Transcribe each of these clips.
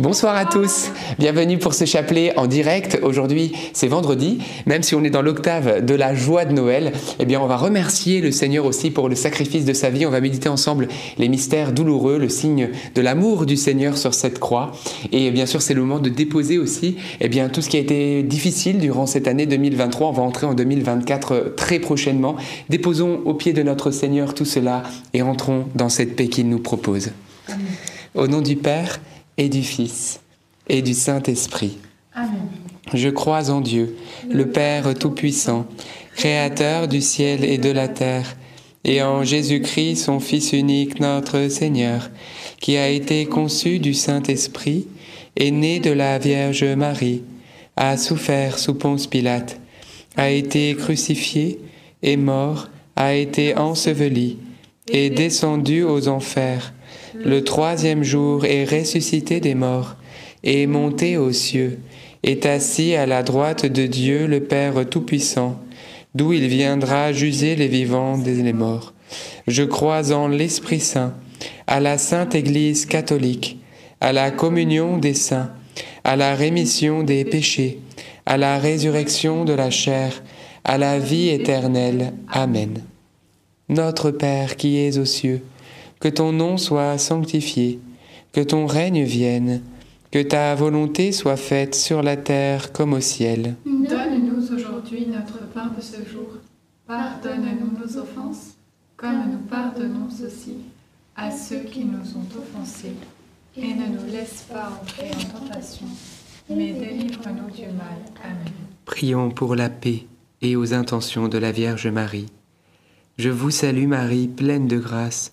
Bonsoir à tous, bienvenue pour ce chapelet en direct. Aujourd'hui, c'est vendredi, même si on est dans l'octave de la joie de Noël, eh bien on va remercier le Seigneur aussi pour le sacrifice de sa vie. On va méditer ensemble les mystères douloureux, le signe de l'amour du Seigneur sur cette croix. Et bien sûr, c'est le moment de déposer aussi eh bien tout ce qui a été difficile durant cette année 2023. On va entrer en 2024 très prochainement. Déposons au pied de notre Seigneur tout cela et entrons dans cette paix qu'il nous propose. Au nom du Père, et du Fils et du Saint-Esprit. Amen. Je crois en Dieu, le Père Tout-Puissant, Créateur du ciel et de la terre, et en Jésus-Christ, son Fils unique, notre Seigneur, qui a été conçu du Saint-Esprit, est né de la Vierge Marie, a souffert sous Ponce Pilate, a été crucifié, est mort, a été enseveli, et descendu aux enfers le troisième jour est ressuscité des morts, est monté aux cieux, est assis à la droite de Dieu le Père Tout-Puissant, d'où il viendra juger les vivants et les morts. Je crois en l'Esprit Saint, à la Sainte Église catholique, à la communion des saints, à la rémission des péchés, à la résurrection de la chair, à la vie éternelle. Amen. Notre Père qui es aux cieux, que ton nom soit sanctifié, que ton règne vienne, que ta volonté soit faite sur la terre comme au ciel. Donne-nous aujourd'hui notre pain de ce jour. Pardonne-nous nos offenses, comme nous pardonnons aussi à ceux qui nous ont offensés. Et ne nous laisse pas entrer en tentation, mais délivre-nous du mal. Amen. Prions pour la paix et aux intentions de la Vierge Marie. Je vous salue Marie, pleine de grâce.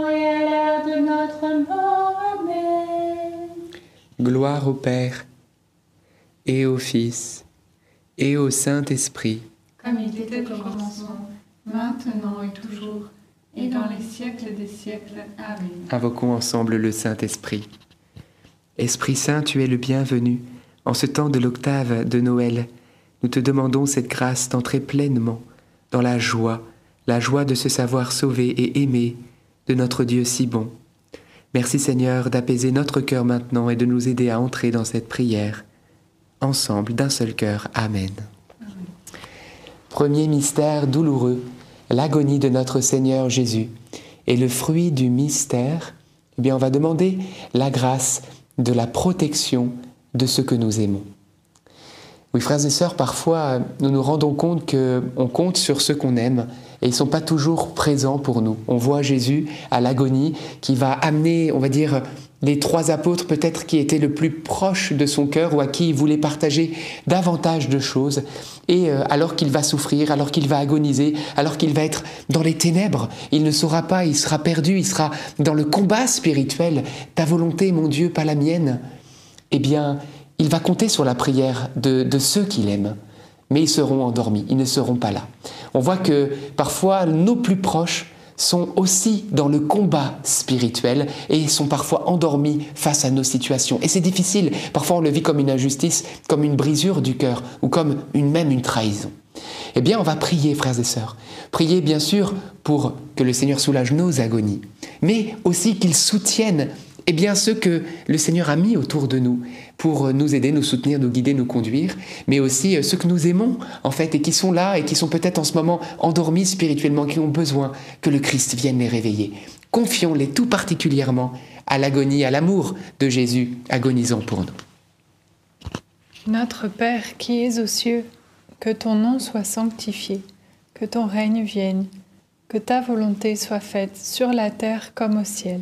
Gloire au Père et au Fils et au Saint-Esprit. Comme il était au commencement, maintenant et toujours, et dans les siècles des siècles. Amen. Invoquons ensemble le Saint-Esprit. Esprit Saint, tu es le bienvenu. En ce temps de l'octave de Noël, nous te demandons cette grâce d'entrer pleinement dans la joie, la joie de se savoir sauvé et aimé de notre Dieu si bon. Merci Seigneur d'apaiser notre cœur maintenant et de nous aider à entrer dans cette prière, ensemble, d'un seul cœur. Amen. Premier mystère douloureux, l'agonie de notre Seigneur Jésus. Et le fruit du mystère, eh bien on va demander la grâce de la protection de ce que nous aimons. Oui, frères et sœurs, parfois nous nous rendons compte qu'on compte sur ceux qu'on aime et ils ne sont pas toujours présents pour nous. On voit Jésus à l'agonie qui va amener, on va dire, les trois apôtres peut-être qui étaient le plus proches de son cœur ou à qui il voulait partager davantage de choses. Et euh, alors qu'il va souffrir, alors qu'il va agoniser, alors qu'il va être dans les ténèbres, il ne saura pas, il sera perdu, il sera dans le combat spirituel. Ta volonté, mon Dieu, pas la mienne. Eh bien, il va compter sur la prière de, ceux qu'il aime, mais ils seront endormis, ils ne seront pas là. On voit que parfois nos plus proches sont aussi dans le combat spirituel et sont parfois endormis face à nos situations. Et c'est difficile, parfois on le vit comme une injustice, comme une brisure du cœur ou comme même une trahison. Eh bien, on va prier, frères et sœurs. Prier, bien sûr, pour que le Seigneur soulage nos agonies, mais aussi qu'il soutienne eh bien, ceux que le Seigneur a mis autour de nous pour nous aider, nous soutenir, nous guider, nous conduire, mais aussi euh, ceux que nous aimons, en fait, et qui sont là et qui sont peut-être en ce moment endormis spirituellement, qui ont besoin que le Christ vienne les réveiller. Confions-les tout particulièrement à l'agonie, à l'amour de Jésus agonisant pour nous. Notre Père qui es aux cieux, Que ton nom soit sanctifié, que ton règne vienne, que ta volonté soit faite sur la terre comme au ciel.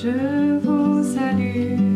Je vous salue,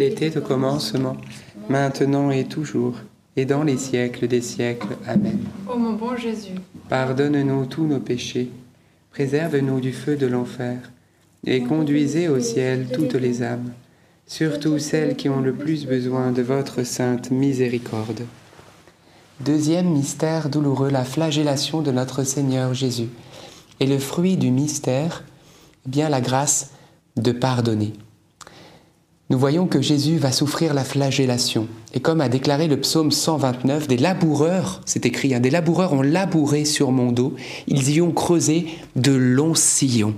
Était au commencement, maintenant et toujours, et dans les siècles des siècles. Amen. Ô mon bon Jésus, Pardonne-nous tous nos péchés, préserve-nous du feu de l'enfer, et conduisez au ciel toutes les âmes, surtout celles qui ont le plus besoin de votre sainte miséricorde. Deuxième mystère douloureux, la flagellation de notre Seigneur Jésus. Et le fruit du mystère, Eh bien la grâce de pardonner. Nous voyons que Jésus va souffrir la flagellation. Et comme a déclaré le psaume 129, des laboureurs, c'est écrit, hein, des laboureurs ont labouré sur mon dos, ils y ont creusé de longs sillons.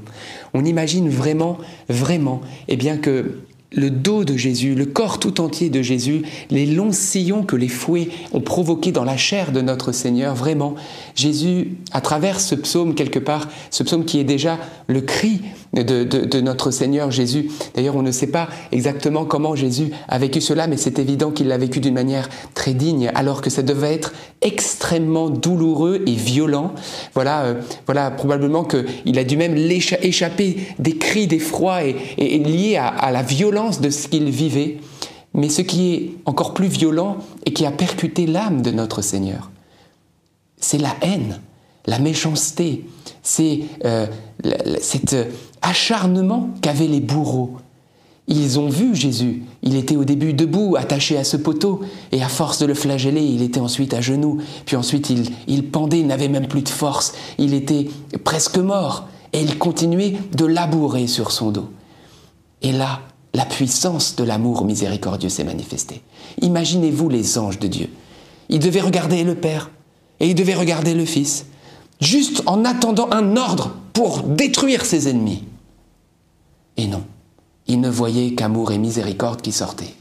On imagine vraiment, vraiment, eh bien que le dos de Jésus, le corps tout entier de Jésus, les longs sillons que les fouets ont provoqués dans la chair de notre Seigneur, vraiment, Jésus, à travers ce psaume quelque part, ce psaume qui est déjà le cri de, notre Seigneur Jésus. D'ailleurs, on ne sait pas exactement comment Jésus a vécu cela, mais c'est évident qu'il l'a vécu d'une manière très digne, alors que ça devait être extrêmement douloureux et violent. Voilà, euh, voilà probablement qu'il a dû même échapper des cris d'effroi et, et, liés à, à la violence de ce qu'il vivait. Mais ce qui est encore plus violent et qui a percuté l'âme de notre Seigneur, c'est la haine, la méchanceté, c'est euh, cet acharnement qu'avaient les bourreaux. Ils ont vu Jésus. Il était au début debout, attaché à ce poteau, et à force de le flageller, il était ensuite à genoux. Puis ensuite, il, il pendait, il n'avait même plus de force. Il était presque mort, et il continuait de labourer sur son dos. Et là, la puissance de l'amour miséricordieux s'est manifestée. Imaginez-vous les anges de Dieu. Ils devaient regarder le Père, et ils devaient regarder le Fils, juste en attendant un ordre pour détruire ses ennemis. Et non, il ne voyait qu'amour et miséricorde qui sortaient.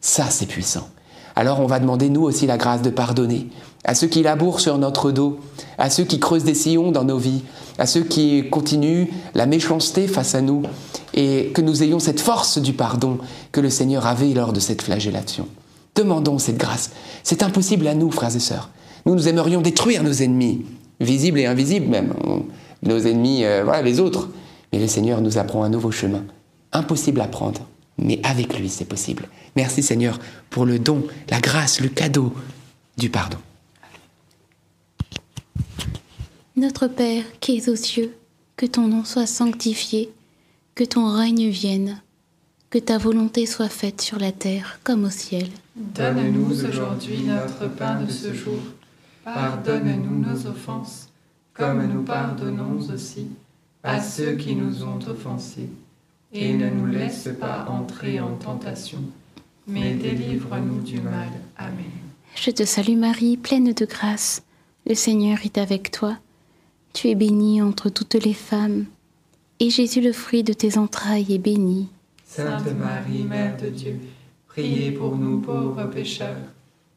Ça, c'est puissant. Alors on va demander, nous aussi, la grâce de pardonner à ceux qui labourent sur notre dos, à ceux qui creusent des sillons dans nos vies, à ceux qui continuent la méchanceté face à nous, et que nous ayons cette force du pardon que le Seigneur avait lors de cette flagellation. Demandons cette grâce. C'est impossible à nous, frères et sœurs. Nous, nous aimerions détruire nos ennemis, visibles et invisibles même, nos ennemis, euh, voilà, les autres. Mais le Seigneur nous apprend un nouveau chemin. Impossible à prendre, mais avec lui, c'est possible. Merci Seigneur pour le don, la grâce, le cadeau du pardon. Notre Père qui es aux cieux, que ton nom soit sanctifié, que ton règne vienne, que ta volonté soit faite sur la terre comme au ciel. Donne-nous aujourd'hui notre pain de ce jour Pardonne-nous nos offenses, comme nous pardonnons aussi à ceux qui nous ont offensés. Et ne nous laisse pas entrer en tentation, mais délivre-nous du mal. Amen. Je te salue Marie, pleine de grâce. Le Seigneur est avec toi. Tu es bénie entre toutes les femmes, et Jésus, le fruit de tes entrailles, est béni. Sainte Marie, Mère de Dieu, priez pour nous pauvres pécheurs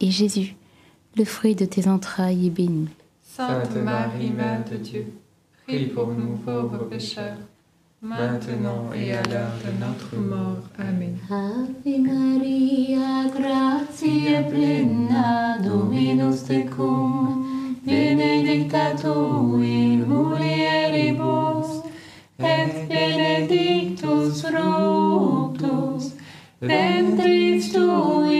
et Jésus, le fruit de tes entrailles, est béni. Sainte Marie, Mère de Dieu, prie pour nous pauvres pécheurs, maintenant et à l'heure de notre mort. Amen. Ave Maria, gratia plena, Dominus tecum, benedicta tu in mulieribus, et benedictus fructus ventris tui,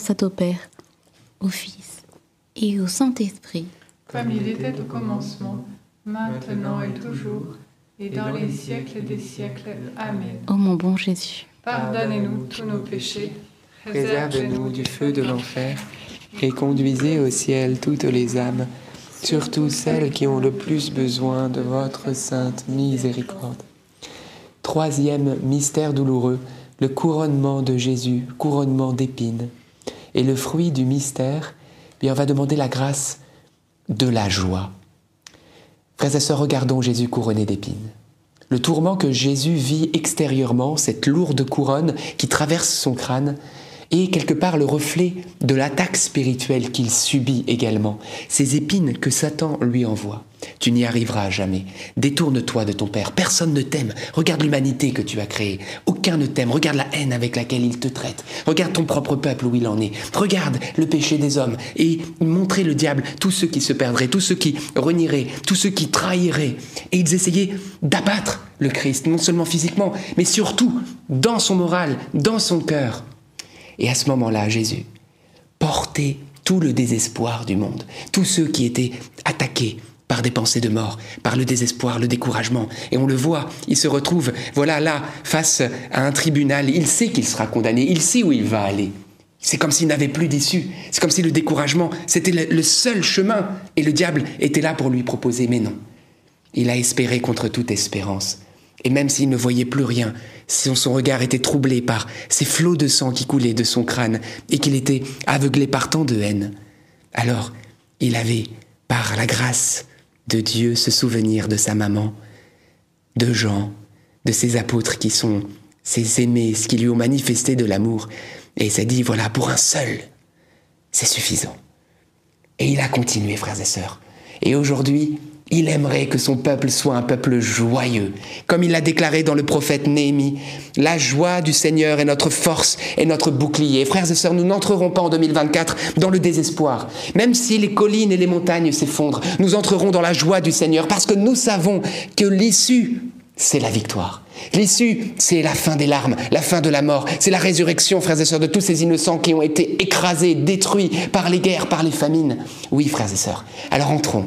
Gloire soit au Père, au Fils et au Saint-Esprit. Comme il était au commencement, maintenant et toujours, et dans les siècles des siècles. Amen. Ô mon bon Jésus, Pardonnez-nous tous nos péchés, Préservez-nous du feu de l'enfer et conduisez au ciel toutes les âmes, surtout celles qui ont le plus besoin de votre sainte miséricorde. Troisième mystère douloureux, le couronnement de Jésus, couronnement d'épines. Et le fruit du mystère, bien, on va demander la grâce de la joie. Frères et sœurs, regardons Jésus couronné d'épines. Le tourment que Jésus vit extérieurement, cette lourde couronne qui traverse son crâne, est quelque part le reflet de l'attaque spirituelle qu'il subit également, ces épines que Satan lui envoie. Tu n'y arriveras jamais. Détourne-toi de ton Père. Personne ne t'aime. Regarde l'humanité que tu as créée. Aucun ne t'aime. Regarde la haine avec laquelle il te traite. Regarde ton propre peuple où il en est. Regarde le péché des hommes et montrer le diable tous ceux qui se perdraient, tous ceux qui renieraient, tous ceux qui trahiraient. Et ils essayaient d'abattre le Christ, non seulement physiquement, mais surtout dans son moral, dans son cœur. Et à ce moment-là, Jésus portait tout le désespoir du monde, tous ceux qui étaient attaqués par des pensées de mort, par le désespoir, le découragement. Et on le voit, il se retrouve, voilà, là, face à un tribunal, il sait qu'il sera condamné, il sait où il va aller. C'est comme s'il n'avait plus d'issue, c'est comme si le découragement, c'était le, seul chemin, et le diable était là pour lui proposer, mais non. Il a espéré contre toute espérance. Et même s'il ne voyait plus rien, son, son regard était troublé par ces flots de sang qui coulaient de son crâne et qu'il était aveuglé par tant de haine, alors il avait, par la grâce de Dieu, ce souvenir de sa maman, de Jean, de ses apôtres qui sont ses aimés, ce qui lui ont manifesté de l'amour. Et il s'est dit, voilà, pour un seul, c'est suffisant. Et il a continué, frères et sœurs. Et aujourd'hui, il aimerait que son peuple soit un peuple joyeux. Comme il l'a déclaré dans le prophète Néhémie, la joie du Seigneur est notre force et notre bouclier. Frères et sœurs, nous n'entrerons pas en 2024 dans le désespoir. Même si les collines et les montagnes s'effondrent, nous entrerons dans la joie du Seigneur parce que nous savons que l'issue, c'est la victoire. L'issue, c'est la fin des larmes, la fin de la mort, c'est la résurrection, frères et sœurs, de tous ces innocents qui ont été écrasés, détruits par les guerres, par les famines. Oui, frères et sœurs. Alors entrons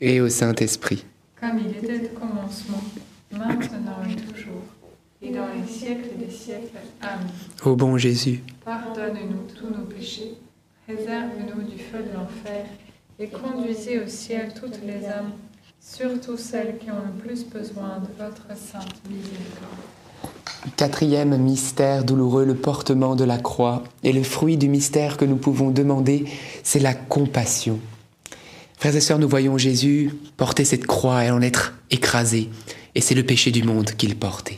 et au Saint-Esprit. Comme il était au commencement, maintenant et toujours, et dans les siècles des siècles. Amen. Ô bon Jésus, Pardonne-nous tous nos péchés, réserve-nous du feu de l'enfer, et conduisez au ciel toutes les âmes, surtout celles qui ont le plus besoin de votre sainte miséricorde. Quatrième mystère douloureux, le portement de la croix. Et le fruit du mystère que nous pouvons demander, c'est la compassion. Frères et sœurs, nous voyons Jésus porter cette croix et en être écrasé. Et c'est le péché du monde qu'il portait.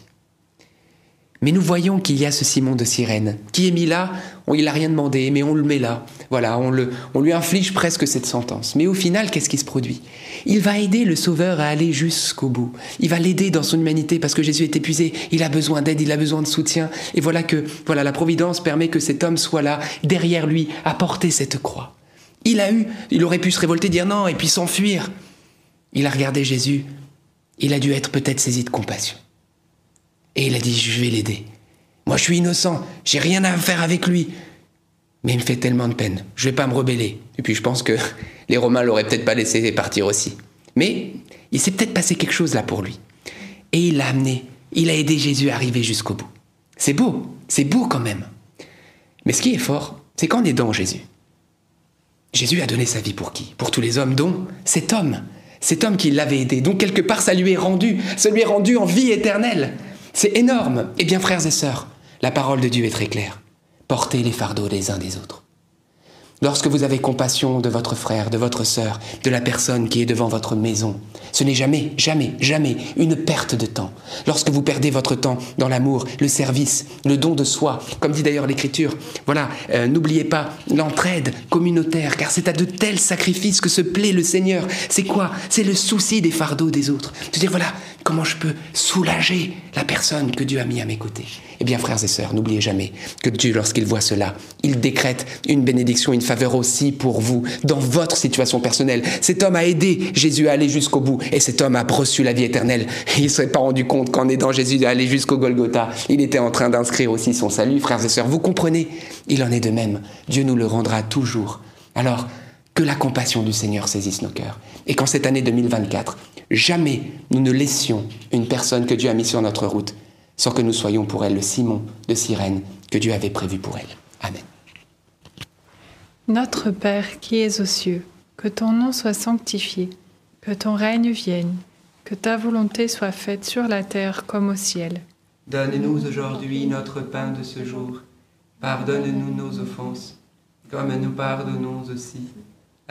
Mais nous voyons qu'il y a ce Simon de Cyrène qui est mis là, on, il n'a rien demandé, mais on le met là. Voilà, on, le, on lui inflige presque cette sentence. Mais au final, qu'est-ce qui se produit? Il va aider le Sauveur à aller jusqu'au bout. Il va l'aider dans son humanité parce que Jésus est épuisé, il a besoin d'aide, il a besoin de soutien. Et voilà que voilà, la Providence permet que cet homme soit là, derrière lui, à porter cette croix. Il a eu, il aurait pu se révolter, dire non, et puis s'enfuir. Il a regardé Jésus, il a dû être peut-être saisi de compassion. Et il a dit, je vais l'aider. Moi, je suis innocent, j'ai rien à faire avec lui. Mais il me fait tellement de peine, je vais pas me rebeller. Et puis je pense que les Romains l'auraient peut-être pas laissé partir aussi. Mais il s'est peut-être passé quelque chose là pour lui. Et il l'a amené, il a aidé Jésus à arriver jusqu'au bout. C'est beau, c'est beau quand même. Mais ce qui est fort, c'est qu'en aidant Jésus, Jésus a donné sa vie pour qui? Pour tous les hommes, dont cet homme, cet homme qui l'avait aidé. Donc quelque part, ça lui est rendu, ça lui est rendu en vie éternelle. C'est énorme. Eh bien, frères et sœurs, la parole de Dieu est très claire. Portez les fardeaux les uns des autres. Lorsque vous avez compassion de votre frère, de votre sœur, de la personne qui est devant votre maison, ce n'est jamais, jamais, jamais une perte de temps. Lorsque vous perdez votre temps dans l'amour, le service, le don de soi, comme dit d'ailleurs l'Écriture, voilà, euh, n'oubliez pas l'entraide communautaire, car c'est à de tels sacrifices que se plaît le Seigneur. C'est quoi? C'est le souci des fardeaux des autres. Voilà, comment je peux soulager la personne que Dieu a mis à mes côtés? Eh bien, frères et sœurs, n'oubliez jamais que Dieu, lorsqu'il voit cela, il décrète une bénédiction, une faveur aussi pour vous, dans votre situation personnelle. Cet homme a aidé Jésus à aller jusqu'au bout, et cet homme a reçu la vie éternelle. Il ne serait pas rendu compte qu'en aidant Jésus à aller jusqu'au Golgotha, il était en train d'inscrire aussi son salut, frères et sœurs. Vous comprenez Il en est de même. Dieu nous le rendra toujours. Alors, que la compassion du Seigneur saisisse nos cœurs. Et qu'en cette année 2024, jamais nous ne laissions une personne que Dieu a mise sur notre route sans que nous soyons pour elle le Simon de Cyrène que Dieu avait prévu pour elle. Amen. Notre Père qui es aux cieux, que ton nom soit sanctifié, que ton règne vienne, que ta volonté soit faite sur la terre comme au ciel. Donne-nous aujourd'hui notre pain de ce jour. Pardonne-nous nos offenses, comme nous pardonnons aussi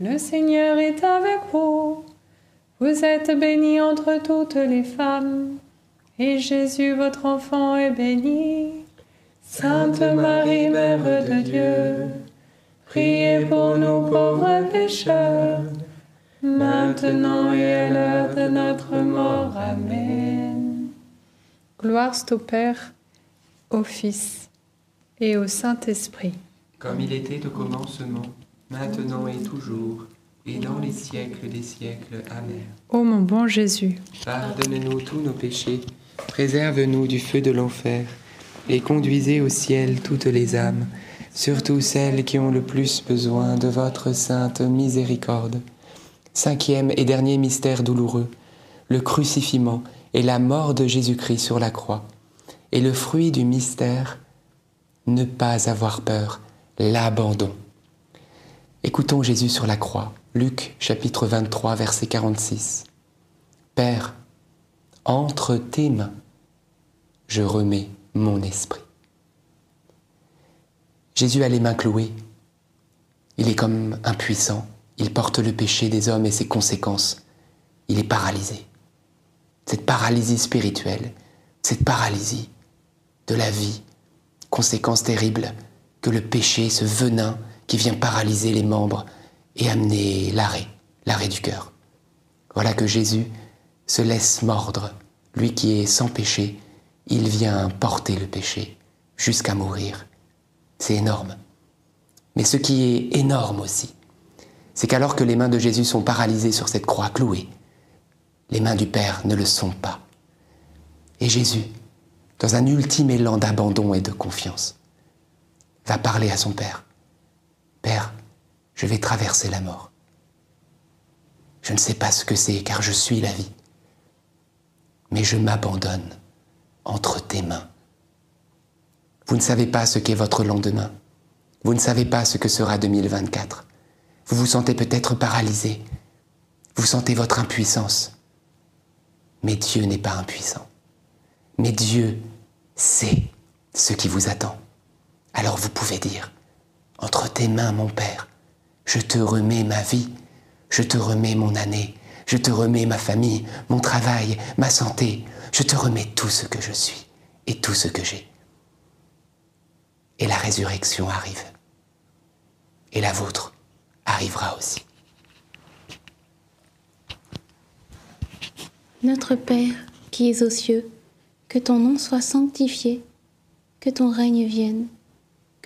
le Seigneur est avec vous. Vous êtes bénie entre toutes les femmes, et Jésus, votre enfant, est béni. Sainte Marie, Mère de Dieu, priez pour nous pauvres pécheurs, maintenant et à l'heure de notre mort. Amen. Gloire soit au Père, au Fils et au Saint-Esprit. Comme il était au commencement, maintenant et toujours, et dans les siècles des siècles. Amen. Ô mon bon Jésus, Pardonne-nous tous nos péchés, préserve-nous du feu de l'enfer, et conduisez au ciel toutes les âmes, surtout celles qui ont le plus besoin de votre sainte miséricorde. Cinquième et dernier mystère douloureux, le crucifiement et la mort de Jésus-Christ sur la croix. Et le fruit du mystère, ne pas avoir peur, l'abandon. Écoutons Jésus sur la croix, Luc chapitre 23, verset 46. Père, entre tes mains, je remets mon esprit. Jésus a les mains clouées. Il est comme impuissant. Il porte le péché des hommes et ses conséquences. Il est paralysé. Cette paralysie spirituelle, cette paralysie de la vie, conséquence terrible que le péché, ce venin qui vient paralyser les membres et amener l'arrêt, l'arrêt du cœur. Voilà que Jésus se laisse mordre, lui qui est sans péché, il vient porter le péché jusqu'à mourir. C'est énorme. Mais ce qui est énorme aussi, c'est qu'alors que les mains de Jésus sont paralysées sur cette croix clouée, les mains du Père ne le sont pas. Et Jésus, dans un ultime élan d'abandon et de confiance, va parler à son Père. Père, je vais traverser la mort. Je ne sais pas ce que c'est car je suis la vie, mais je m'abandonne entre tes mains. Vous ne savez pas ce qu'est votre lendemain. Vous ne savez pas ce que sera 2024. Vous vous sentez peut-être paralysé. Vous sentez votre impuissance. Mais Dieu n'est pas impuissant. Mais Dieu sait ce qui vous attend. Alors vous pouvez dire, entre tes mains, mon Père, je te remets ma vie, je te remets mon année, je te remets ma famille, mon travail, ma santé, je te remets tout ce que je suis et tout ce que j'ai. Et la résurrection arrive. Et la vôtre arrivera aussi. Notre Père qui es aux cieux, que ton nom soit sanctifié, que ton règne vienne,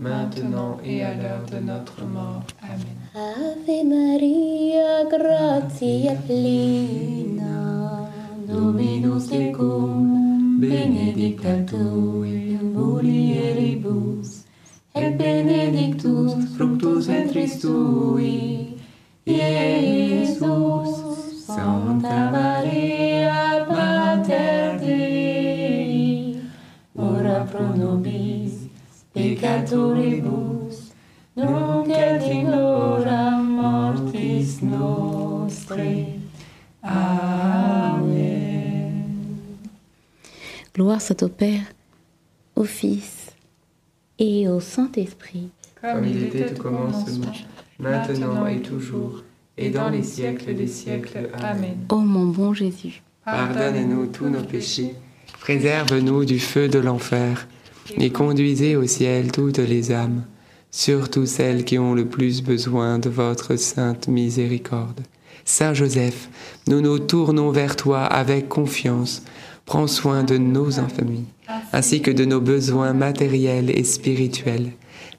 maintenant et à l'heure de notre mort. Amen. Ave Maria, gratia plena, Dominus tecum, benedicta tu in mulieribus, et benedictus fructus ventris tui, Iesus. Santa Maria, peccatoribus, nunc et in hora mortis nostre. Amen. Gloire soit au Père, au Fils et au Saint-Esprit. Comme il était au commencement, maintenant et toujours, et dans les siècles des siècles. Amen. Ô mon bon Jésus, Pardonne-nous tous nos péchés, préserve-nous du feu de l'enfer, et conduisez au ciel toutes les âmes, surtout celles qui ont le plus besoin de votre sainte miséricorde. Saint Joseph, nous nous tournons vers toi avec confiance. Prends soin de nos infamies, ainsi que de nos besoins matériels et spirituels.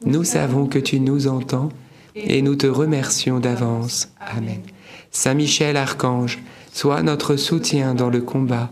Nous savons que tu nous entends et nous te remercions d'avance. Amen. Saint Michel Archange, sois notre soutien dans le combat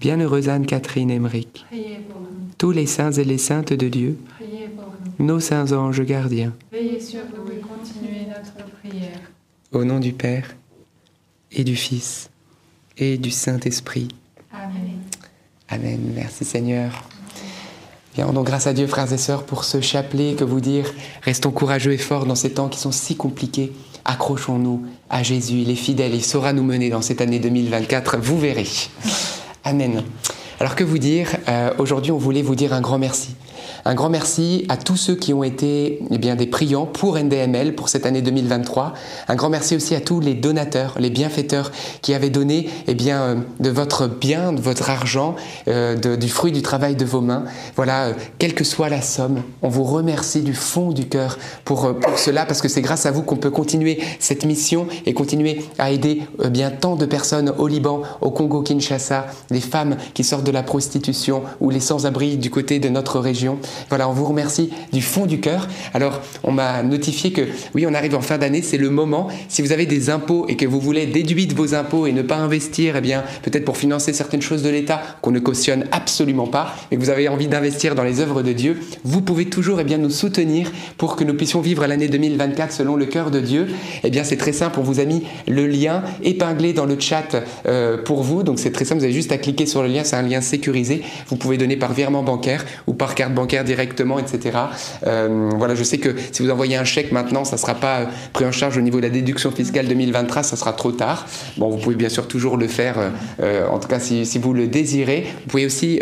Bienheureuse Anne-Catherine Emmerich, Priez pour nous. tous les saints et les saintes de Dieu, Priez pour nous. nos saints anges gardiens, Veillez sur nous et continuez notre prière. au nom du Père et du Fils et du Saint-Esprit. Amen. Amen. Merci Seigneur. Bien, donc grâce à Dieu, frères et sœurs, pour ce chapelet, que vous dire, restons courageux et forts dans ces temps qui sont si compliqués. Accrochons-nous à Jésus, il est fidèle, il saura nous mener dans cette année 2024, vous verrez. Amen. Alors que vous dire Euh, Aujourd'hui, on voulait vous dire un grand merci. Un grand merci à tous ceux qui ont été eh bien, des priants pour NDML pour cette année 2023. Un grand merci aussi à tous les donateurs, les bienfaiteurs qui avaient donné eh bien, euh, de votre bien, de votre argent, euh, du fruit du travail de vos mains. Voilà, euh, quelle que soit la somme, on vous remercie du fond du cœur pour, pour cela parce que c'est grâce à vous qu'on peut continuer cette mission et continuer à aider bien tant de personnes au Liban, au Congo-Kinshasa, les femmes qui sortent de la prostitution ou les sans-abri du côté de notre région. Voilà, on vous remercie du fond du cœur. Alors, on m'a notifié que oui, on arrive en fin d'année, c'est le moment. Si vous avez des impôts et que vous voulez déduire vos impôts et ne pas investir, eh bien, peut-être pour financer certaines choses de l'État qu'on ne cautionne absolument pas, et que vous avez envie d'investir dans les œuvres de Dieu, vous pouvez toujours eh bien, nous soutenir pour que nous puissions vivre l'année 2024 selon le cœur de Dieu. Eh bien, c'est très simple. On vous a mis le lien épinglé dans le chat euh, pour vous. Donc, c'est très simple. Vous avez juste à cliquer sur le lien. C'est un lien sécurisé. Vous pouvez donner par virement bancaire ou par carte bancaire directement, etc. Euh, voilà, je sais que si vous envoyez un chèque maintenant, ça ne sera pas euh, pris en charge au niveau de la déduction fiscale 2023. Ça sera trop tard. Bon, vous pouvez bien sûr toujours le faire. euh, en tout cas, si, vous le désirez, vous pouvez aussi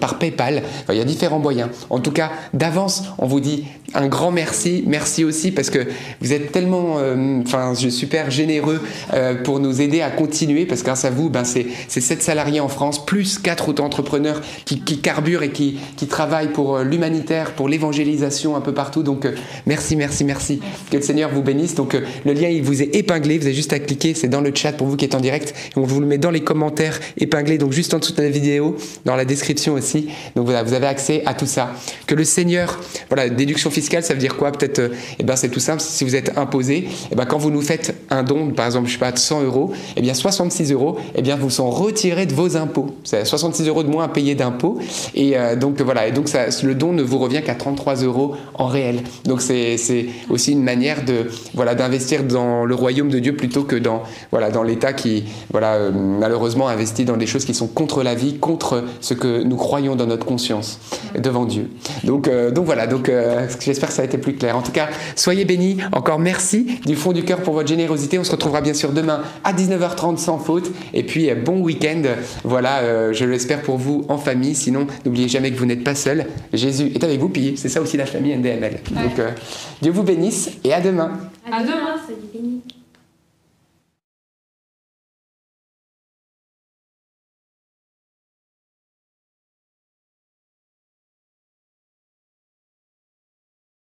par PayPal. Il y a différents moyens. En tout cas, d'avance, on vous dit un grand merci. Merci aussi parce que vous êtes tellement, euh, enfin, je- super généreux euh, pour nous aider à continuer. Parce que grâce à vous, ben, c'est c'est 7 salariés en France, plus 4 auto-entrepreneurs qui, qui carburent et qui, qui travaillent pour euh, l'humanitaire, pour l'évangélisation un peu partout. Donc, euh, merci, merci, merci. Que le Seigneur vous bénisse. Donc, euh, le lien, il vous est épinglé. Vous avez juste à cliquer. C'est dans le chat pour vous qui êtes en direct. On vous le met dans les commentaires épinglés, donc juste en dessous de la vidéo, dans la description aussi. Donc voilà, vous avez accès à tout ça. Que le Seigneur, voilà, déduction fiscale fiscale, ça veut dire quoi Peut-être, euh, eh ben, c'est tout simple. Si vous êtes imposé, eh ben, quand vous nous faites un don, par exemple, je sais pas, de 100 euros, eh bien, 66 euros, eh bien, vous sont retirés de vos impôts. C'est 66 euros de moins à payer d'impôts. Et euh, donc, voilà. Et donc, ça, le don ne vous revient qu'à 33 euros en réel. Donc, c'est aussi une manière de, voilà, d'investir dans le royaume de Dieu plutôt que dans, voilà, dans l'État qui, voilà, euh, malheureusement, investit dans des choses qui sont contre la vie, contre ce que nous croyons dans notre conscience devant Dieu. Donc, euh, donc voilà, donc j'espère que ça a été plus clair. En tout cas, soyez bénis. Encore merci du fond du cœur pour votre générosité. On se retrouvera bien sûr demain à 19h30 sans faute. Et puis bon week-end. Voilà, je l'espère pour vous en famille. Sinon, n'oubliez jamais que vous n'êtes pas seul. Jésus est avec vous. Puis c'est ça aussi la famille NDML. Donc Dieu vous bénisse et à demain. À demain. Soyez bénis.